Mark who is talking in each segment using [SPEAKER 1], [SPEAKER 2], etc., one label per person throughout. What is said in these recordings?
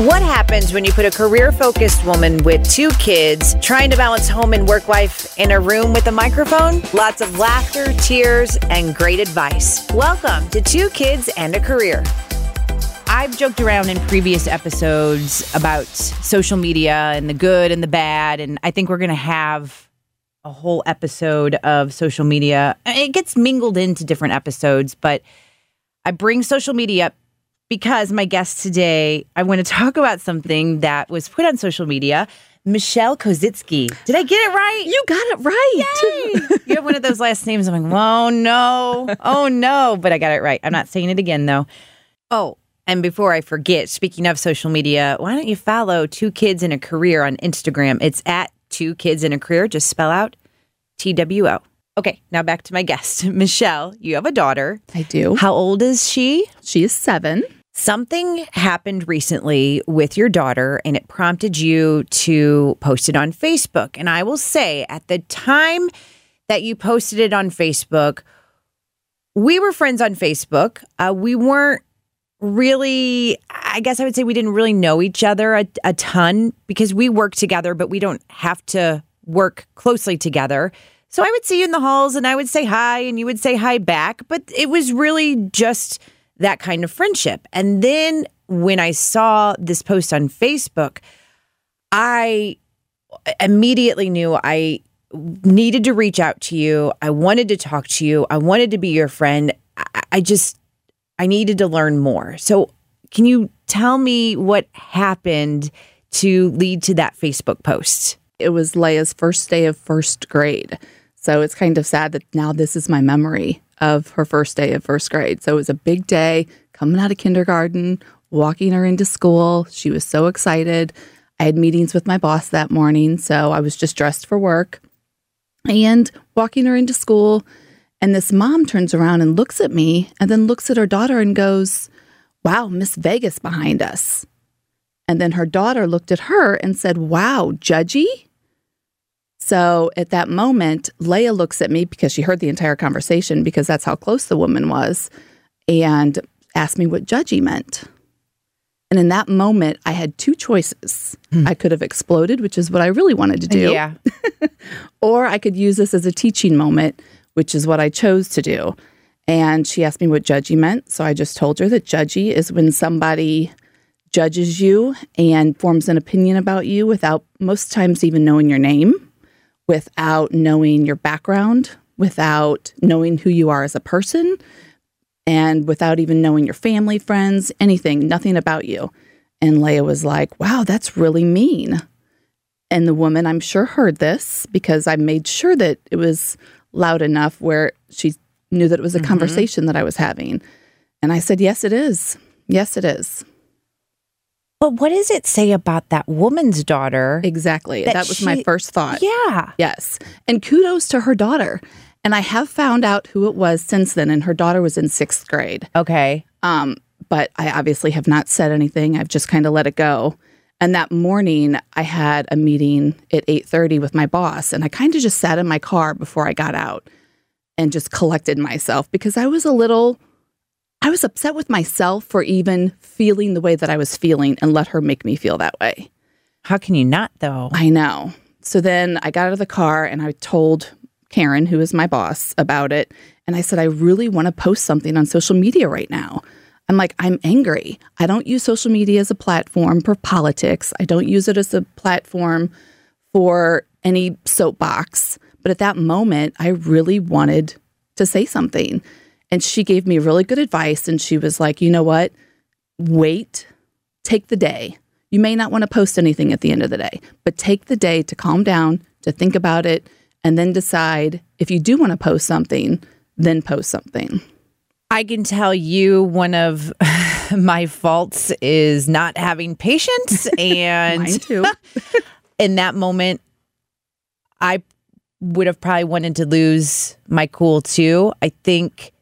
[SPEAKER 1] What happens when you put a career focused woman with two kids trying to balance home and work life in a room with a microphone? Lots of laughter, tears, and great advice. Welcome to Two Kids and a Career.
[SPEAKER 2] I've joked around in previous episodes about social media and the good and the bad, and I think we're going to have a whole episode of social media. It gets mingled into different episodes, but I bring social media up because my guest today, I want to talk about something that was put on social media. Michelle Kozitsky. Did I get it right?
[SPEAKER 3] You got it right.
[SPEAKER 2] Yay! you have one of those last names. I'm like, oh no, oh no, but I got it right. I'm not saying it again though. Oh, and before I forget, speaking of social media, why don't you follow Two Kids in a Career on Instagram? It's at Two Kids in a Career. Just spell out T W O. Okay, now back to my guest, Michelle. You have a daughter.
[SPEAKER 3] I do.
[SPEAKER 2] How old is she?
[SPEAKER 3] She is seven.
[SPEAKER 2] Something happened recently with your daughter and it prompted you to post it on Facebook. And I will say, at the time that you posted it on Facebook, we were friends on Facebook. Uh, we weren't really, I guess I would say we didn't really know each other a, a ton because we work together, but we don't have to work closely together. So I would see you in the halls and I would say hi and you would say hi back. But it was really just that kind of friendship. And then when I saw this post on Facebook, I immediately knew I needed to reach out to you. I wanted to talk to you. I wanted to be your friend. I, just, I needed to learn more. So, can you tell me what happened to lead to that Facebook post?
[SPEAKER 3] It was Leia's first day of first grade. So it's kind of sad that now this is my memory of her first day of first grade. So it was a big day coming out of kindergarten, walking her into school. She was so excited. I had meetings with my boss that morning, so I was just dressed for work and walking her into school. And this mom turns around and looks at me and then looks at her daughter and goes, Wow, Miss Vegas behind us. And then her daughter looked at her and said, Wow, Judgy? So at that moment, Leia looks at me because she heard the entire conversation because that's how close the woman was and asked me what judgy meant. And in that moment, I had two choices. Hmm. I could have exploded, which is what I really wanted to do.
[SPEAKER 2] Yeah.
[SPEAKER 3] or I could use this as a teaching moment, which is what I chose to do. And she asked me what judgy meant. So I just told her that judgy is when somebody judges you and forms an opinion about you without most times even knowing your name without knowing your background, without knowing who you are as a person, and without even knowing your family, friends, anything, nothing about you. And Leia was like, wow, that's really mean. And the woman, I'm sure, heard this because I made sure that it was loud enough where she knew that it was a mm-hmm. conversation that I was having. And I said, yes, it is. Yes, it is.
[SPEAKER 2] But what does it say about that woman's daughter?
[SPEAKER 3] Exactly. That, that was she, my first thought.
[SPEAKER 2] Yeah.
[SPEAKER 3] Yes. And kudos to her daughter. And I have found out who it was since then, and her daughter was in sixth grade.
[SPEAKER 2] Okay.
[SPEAKER 3] Um, but I obviously have not said anything. I've just kind of let it go. And that morning, I had a meeting at eight thirty with my boss, and I kind of just sat in my car before I got out and just collected myself because I was a little I was upset with myself for even feeling the way that I was feeling and let her make me feel that way.
[SPEAKER 2] How can you not, though?
[SPEAKER 3] I know. So then I got out of the car and I told Karen, who is my boss, about it. And I said, I really want to post something on social media right now. I'm like, I'm angry. I don't use social media as a platform for politics, I don't use it as a platform for any soapbox. But at that moment, I really wanted to say something. And she gave me really good advice. And she was like, you know what? Wait, take the day. You may not want to post anything at the end of the day, but take the day to calm down, to think about it, and then decide if you do want to post something, then post something.
[SPEAKER 2] I can tell you one of my faults is not having patience. And in that moment, I would have probably wanted to lose my cool too. I think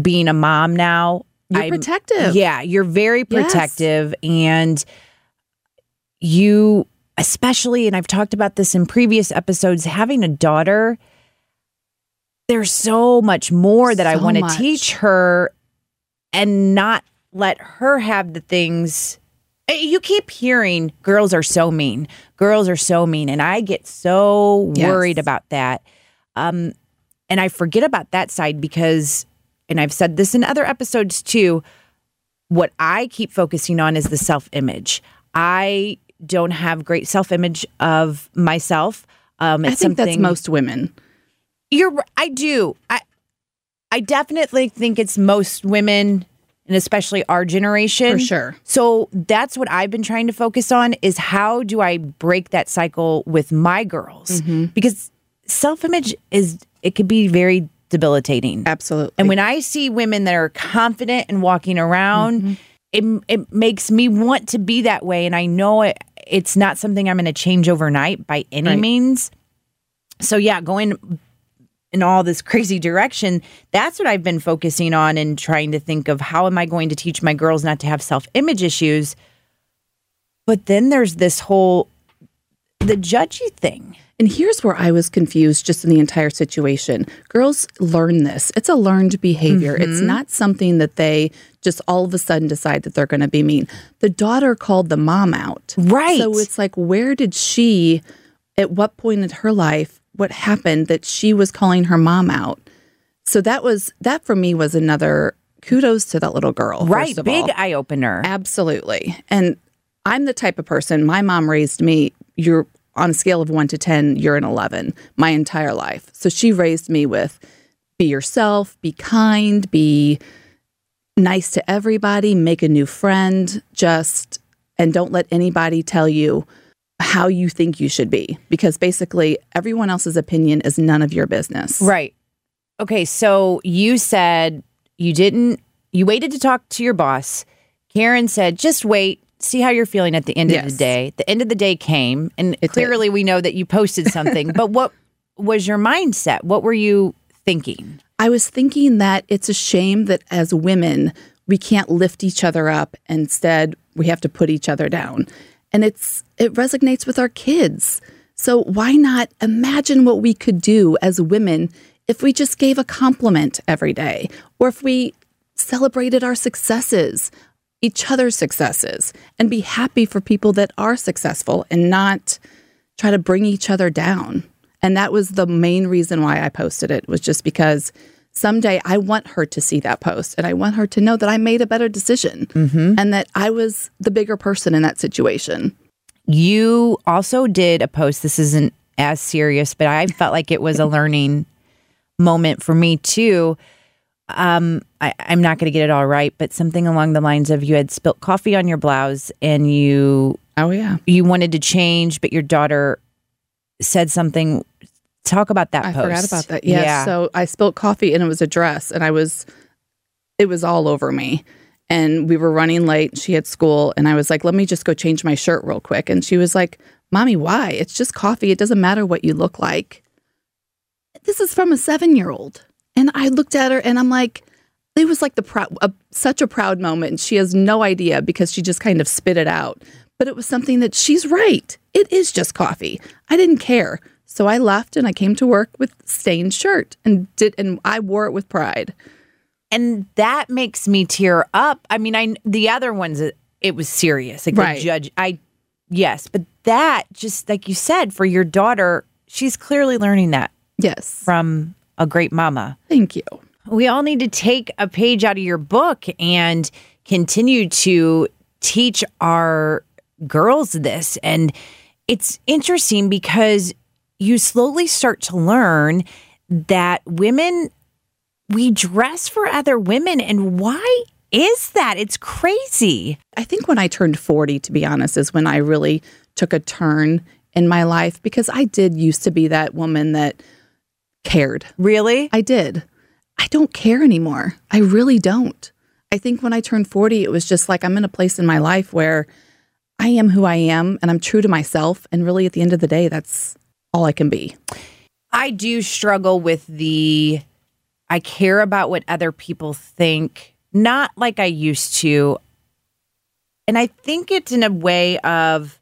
[SPEAKER 2] being a mom now.
[SPEAKER 3] You're I'm, protective.
[SPEAKER 2] Yeah, you're very protective. Yes. And you, especially, and I've talked about this in previous episodes, having a daughter, there's so much more that so I want to teach her and not let her have the things Eh, You keep hearing girls are so mean. Girls are so mean. And I get so
[SPEAKER 3] Yes.
[SPEAKER 2] worried about that. Um, and I forget about that side because, and I've said this in other episodes too, what I keep focusing on is the self image. I don't have great self image of myself. Um,
[SPEAKER 3] I think that's most women.
[SPEAKER 2] you're I do. I I definitely think it's most women and especially our generation.
[SPEAKER 3] For sure.
[SPEAKER 2] So that's what I've been trying to focus on is how do I break that cycle with my girls?
[SPEAKER 3] Mm-hmm.
[SPEAKER 2] Because self-image is it could be very debilitating.
[SPEAKER 3] Absolutely.
[SPEAKER 2] And when I see women that are confident and walking around,
[SPEAKER 3] Mm-hmm.
[SPEAKER 2] it it makes me want to be that way. And I know it, it's not something I'm going to change overnight by any
[SPEAKER 3] Right.
[SPEAKER 2] means. So yeah, going in all this crazy direction, that's what I've been focusing on and trying to think of how am I going to teach my girls not to have self-image issues. But then there's this whole the judgy thing.
[SPEAKER 3] And here's where I was confused just in the entire situation. Girls learn this. It's a learned behavior. It's mm-hmm. not something that they just all of a sudden decide that they're going to be mean. The daughter called the mom out.
[SPEAKER 2] Right.
[SPEAKER 3] So it's like, where did she, at what point in her life, what happened that she was calling her mom out? So that was, that for me was another kudos to that little girl.
[SPEAKER 2] Right, big eye opener.
[SPEAKER 3] Absolutely. And I'm the type of person, my mom raised me, you're on a scale of one to 10, you're an 11 my entire life. So she raised me with be yourself, be kind, be nice to everybody, make a new friend, just, and don't let anybody tell you how you think you should be because basically everyone else's opinion is none of your business.
[SPEAKER 2] Right. Okay, so you said you didn't you waited to talk to your boss. Karen said, "Just wait, see how you're feeling at the end of the day." The end of the day came, and
[SPEAKER 3] did.
[SPEAKER 2] clearly we know that you posted something. but what was your mindset? What were you thinking?
[SPEAKER 3] I was thinking that it's a shame that as women, we can't lift each other up. Instead, we have to put each other down. And it's it resonates with our kids. So why not imagine what we could do as women if we just gave a compliment every day or if we celebrated our successes, each other's successes and be happy for people that are successful and not try to bring each other down. And that was the main reason why I posted it was just because someday I want her to see that post and I want her to know that I made a better decision mm-hmm. and that I was the bigger person in that situation.
[SPEAKER 2] You also did a post. This isn't as serious, but I felt like it was a learning moment for me too. Um, I, I'm not going to get it all right, but something along the lines of you had spilt coffee on your blouse and you
[SPEAKER 3] Oh yeah.
[SPEAKER 2] you wanted to change, but your daughter said something. Talk about that
[SPEAKER 3] I
[SPEAKER 2] post.
[SPEAKER 3] forgot about that. Yeah. So I spilled coffee and it was a dress and I was it was all over me. And we were running late. She had school and I was like, let me just go change my shirt real quick. And she was like, Mommy, why? It's just coffee. It doesn't matter what you look like. This is from a seven year old. And I looked at her and I'm like, it was like the proud, a, such a proud moment. And she has no idea because she just kind of spit it out. But it was something that she's right. It is just coffee. I didn't care. So I left and I came to work with stained shirt and did and I wore it with pride.
[SPEAKER 2] and that makes me tear up. I mean, I the other ones it, it was serious. Like
[SPEAKER 3] Right.
[SPEAKER 2] the judge, I yes, but that just like you said for your daughter, she's clearly learning that
[SPEAKER 3] Yes.
[SPEAKER 2] from a great mama.
[SPEAKER 3] Thank you.
[SPEAKER 2] We all need to take a page out of your book and continue to teach our girls this. And it's interesting because you slowly start to learn that women, we dress for other women. And why is that? It's crazy.
[SPEAKER 3] I think when I turned 40, to be honest, is when I really took a turn in my life because I did used to be that woman that cared.
[SPEAKER 2] Really?
[SPEAKER 3] I did. I don't care anymore. I really don't. I think when I turned 40, it was just like I'm in a place in my life where I am who I am and I'm true to myself. And really, at the end of the day, that's all I can be.
[SPEAKER 2] I do struggle with the I care about what other people think, not like I used to. And I think it's in a way of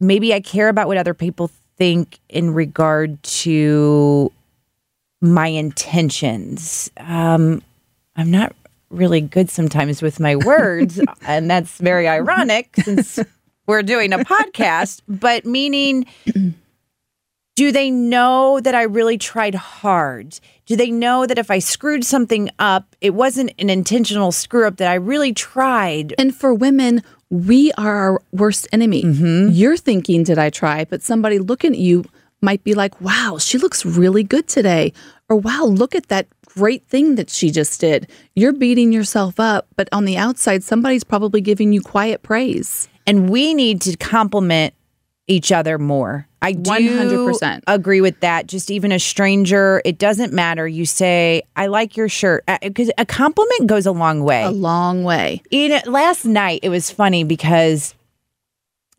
[SPEAKER 2] maybe I care about what other people think in regard to my intentions. Um, I'm not really good sometimes with my words, and that's very ironic since we're doing a podcast, but meaning do they know that I really tried hard? Do they know that if I screwed something up, it wasn't an intentional screw up, that I really tried?
[SPEAKER 3] And for women, we are our worst enemy. Mm-hmm. You're thinking, did I try? But somebody looking at you might be like, wow, she looks really good today. Or wow, look at that great thing that she just did. You're beating yourself up, but on the outside, somebody's probably giving you quiet praise.
[SPEAKER 2] And we need to compliment each other more. I do
[SPEAKER 3] 100%.
[SPEAKER 2] agree with that. Just even a stranger, it doesn't matter. You say, I like your shirt. Because a compliment goes a long way.
[SPEAKER 3] A long way.
[SPEAKER 2] You know, last night it was funny because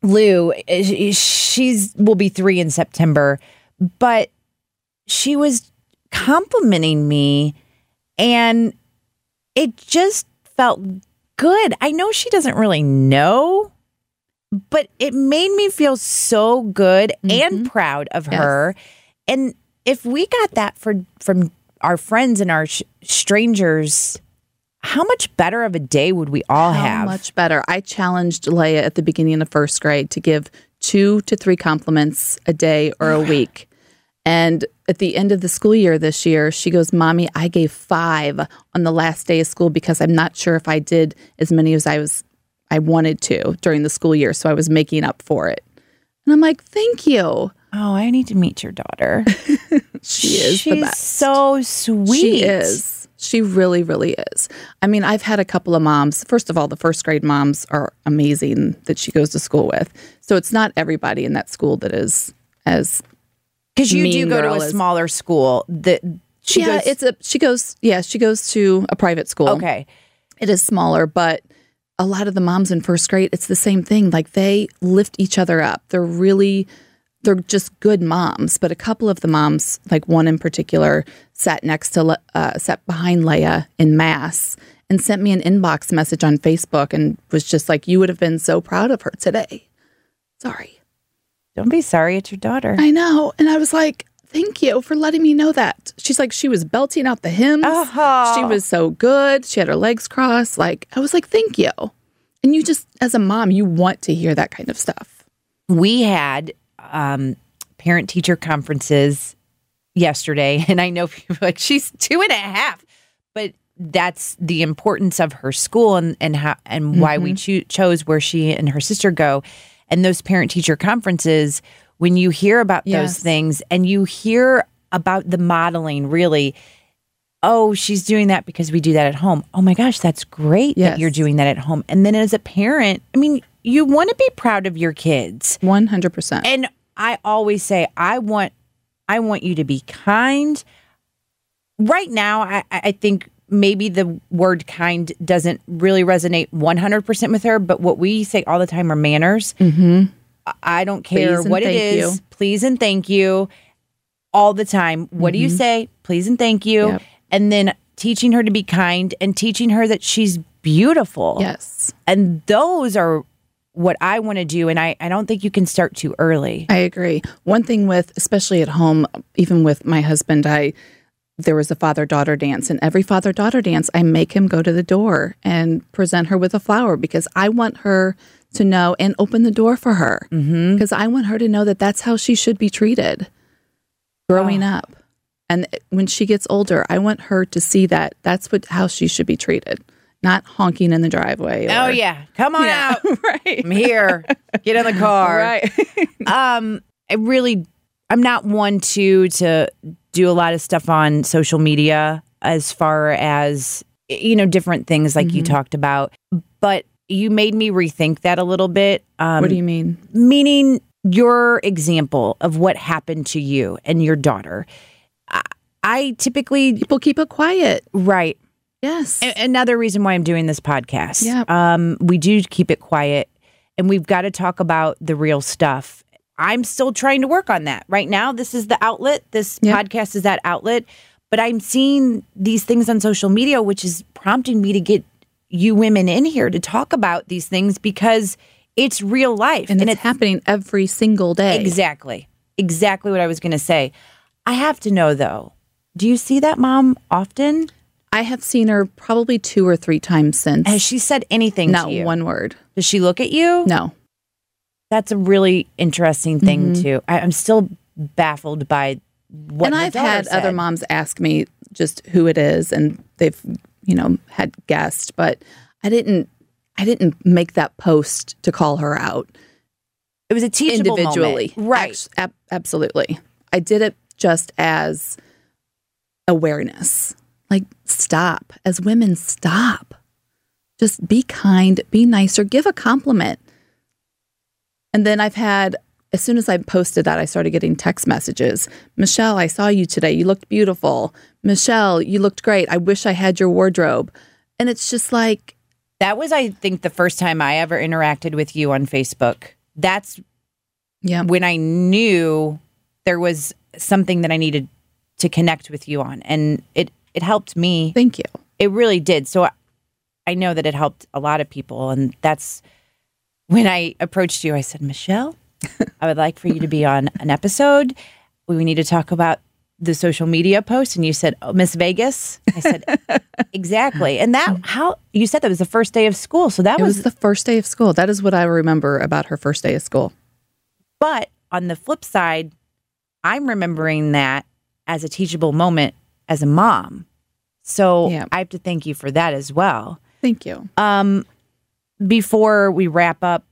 [SPEAKER 2] Lou, eh, she's will be three in September, but she was complimenting me, and it just felt good. I know she doesn't really know, but it made me feel so good and mm-hmm. proud of her. And if we got that for from our friends and our sh- strangers, how much better of a day would we all
[SPEAKER 3] How
[SPEAKER 2] have?
[SPEAKER 3] much better. I challenged Leia at the beginning of first grade to give two to three compliments a day or a week. And at the end of the school year this year, she goes, Mommy, I gave five on the last day of school because I'm not sure if I did as many as I was I wanted to during the school year. So I was making up for it. And I'm like, thank you.
[SPEAKER 2] Oh, I need to meet your daughter.
[SPEAKER 3] She is
[SPEAKER 2] She's
[SPEAKER 3] the best.
[SPEAKER 2] so sweet.
[SPEAKER 3] She is. She really, really is. I mean, I've had a couple of moms. First of all, the first grade moms are amazing that she goes to school with. So it's not everybody in that school that is as
[SPEAKER 2] Because you do go to a
[SPEAKER 3] is-
[SPEAKER 2] smaller school. That she
[SPEAKER 3] yeah,
[SPEAKER 2] goes.
[SPEAKER 3] it's a she goes yeah, she goes to a private school.
[SPEAKER 2] okay.
[SPEAKER 3] It is smaller, but a lot of the moms in first grade, it's the same thing. Like they lift each other up. They're really they're just good moms. But a couple of the moms, like one in particular, sat next to uh, sat behind Leia in mass and sent me an inbox message on Facebook and was just like, "You would have been so proud of her today." Sorry,
[SPEAKER 2] Don't be sorry. It's your daughter.
[SPEAKER 3] I know, and I was like. Thank you for letting me know that. She's like, she was belting out the hymns.
[SPEAKER 2] Oh.
[SPEAKER 3] She was so good. She had her legs crossed. Like, I was like, thank you. And you just, as a mom, you want to hear that kind of stuff.
[SPEAKER 2] we had um, parent teacher conferences yesterday, and I know people like she's two and a half, but that's the importance of her school and and how and why we choo- chose where she and her sister go, and those parent teacher conferences. When you hear about those things and you hear about the modeling, really. Oh, she's doing that because we do that at home. Oh my gosh, that's great that you're doing that at home. And then as a parent, I mean, you want to be proud of your kids.
[SPEAKER 3] 100%.
[SPEAKER 2] And I always say, I want, I want you to be kind. Right now, I, I think maybe the word kind doesn't really resonate 100% with her, but what we say all the time are manners. Mm-hmm. I don't care what it is.
[SPEAKER 3] you.
[SPEAKER 2] Please and thank you all the time. What do you say? Please and thank you.
[SPEAKER 3] Mm-hmm. Yep.
[SPEAKER 2] And then teaching her to be kind and teaching her that she's beautiful.
[SPEAKER 3] yes,
[SPEAKER 2] And those are what I want to do. And I, I don't think you can start too early.
[SPEAKER 3] I agree. One thing with, especially at home, even with my husband, I, there was a father daughter dance, and every father daughter dance, I make him go to the door and present her with a flower because I want her to know and open the door for her because I want her to know that that's how she should be treated growing up. And when she gets older, I want her to see that that's what how she should be treated, not honking in the driveway.
[SPEAKER 2] Oh yeah, come on
[SPEAKER 3] Yeah,
[SPEAKER 2] out.
[SPEAKER 3] right.
[SPEAKER 2] I'm here. Get in the car.
[SPEAKER 3] Right.
[SPEAKER 2] Um, I really, I'm not one to to do a lot of stuff on social media as far as you know different things like you talked about, but you made me rethink that a little bit. Um,
[SPEAKER 3] what do you mean?
[SPEAKER 2] meaning your example of what happened to you and your daughter. I, I typically
[SPEAKER 3] People keep it quiet.
[SPEAKER 2] right
[SPEAKER 3] Yes.
[SPEAKER 2] A- another reason why I'm doing this podcast.
[SPEAKER 3] Yeah.
[SPEAKER 2] Um, we do keep it quiet and we've got to talk about the real stuff. I'm still trying to work on that. Right now, this is the outlet. This
[SPEAKER 3] Yeah.
[SPEAKER 2] podcast is that outlet. But I'm seeing these things on social media, which is prompting me to get you women in here to talk about these things because it's real life.
[SPEAKER 3] and, it's, happening every single day.
[SPEAKER 2] Exactly. Exactly what I was going to say. I have to know though. Do you see that mom often?
[SPEAKER 3] I have seen her probably two or three times since.
[SPEAKER 2] Has she said anything
[SPEAKER 3] Not
[SPEAKER 2] to you?
[SPEAKER 3] one word.
[SPEAKER 2] Does she look at you?
[SPEAKER 3] No.
[SPEAKER 2] That's a really interesting thing mm-hmm. too. I, I'm still baffled by what.
[SPEAKER 3] and I've had other moms ask me just who it is, and they've you know had guessed, but I didn't. I didn't make that post to call her out
[SPEAKER 2] It was a teachable
[SPEAKER 3] individually.
[SPEAKER 2] moment. right?
[SPEAKER 3] Ab- absolutely. I did it just as awareness. Like, stop. As women, stop. Just be kind, be nicer, give a compliment. And then I've had, as soon as I posted that, I started getting text messages. Michelle, I saw you today. You looked beautiful. Michelle, you looked great. I wish I had your wardrobe. And it's just like,
[SPEAKER 2] That was, I think, the first time I ever interacted with you on Facebook. That's
[SPEAKER 3] yeah,
[SPEAKER 2] when I knew there was something that I needed to connect with you on, and it it helped me.
[SPEAKER 3] thank you.
[SPEAKER 2] It really did. So I, I know that it helped a lot of people, and that's when I approached you. I said, Michelle, I would like for you to be on an episode. We need to talk about the social media post, and you said, oh, Miss Vegas. I said, exactly. And that how you said that was the first day of school. So that
[SPEAKER 3] It
[SPEAKER 2] was
[SPEAKER 3] was the first day of school. That is what I remember about her first day of school.
[SPEAKER 2] But on the flip side, I'm remembering that as a teachable moment as a mom. So
[SPEAKER 3] Yeah.
[SPEAKER 2] I have to thank you for that as well.
[SPEAKER 3] Thank you.
[SPEAKER 2] Um, before we wrap up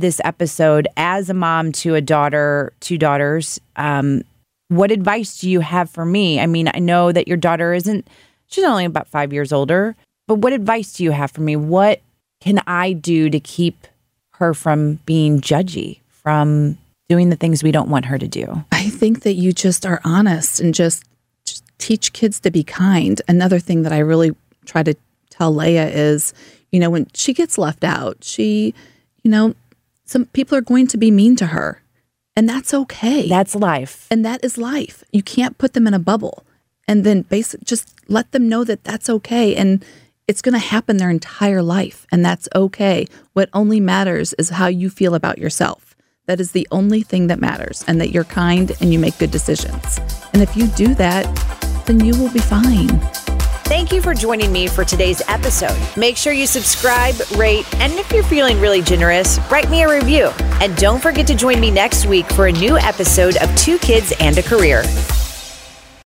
[SPEAKER 2] this episode, as a mom to a daughter, two daughters, um, what advice do you have for me? I mean, I know that your daughter isn't, she's only about five years older, but what advice do you have for me? What can I do to keep her from being judgy, from doing the things we don't want her to do?
[SPEAKER 3] I think that you just are honest and just, just teach kids to be kind. Another thing that I really try to tell Leia is, you know, when she gets left out, she, you know, some people are going to be mean to her, and that's okay.
[SPEAKER 2] That's life.
[SPEAKER 3] and that is life. You can't put them in a bubble and then basic just let them know that that's okay and it's going to happen their entire life and that's okay. What only matters is how you feel about yourself. That is the only thing that matters and that you're kind and you make good decisions. And if you do that, then you will be fine.
[SPEAKER 1] Thank you for joining me for today's episode. Make sure you subscribe, rate, and if you're feeling really generous, write me a review. And don't forget to join me next week for a new episode of Two Kids and a Career.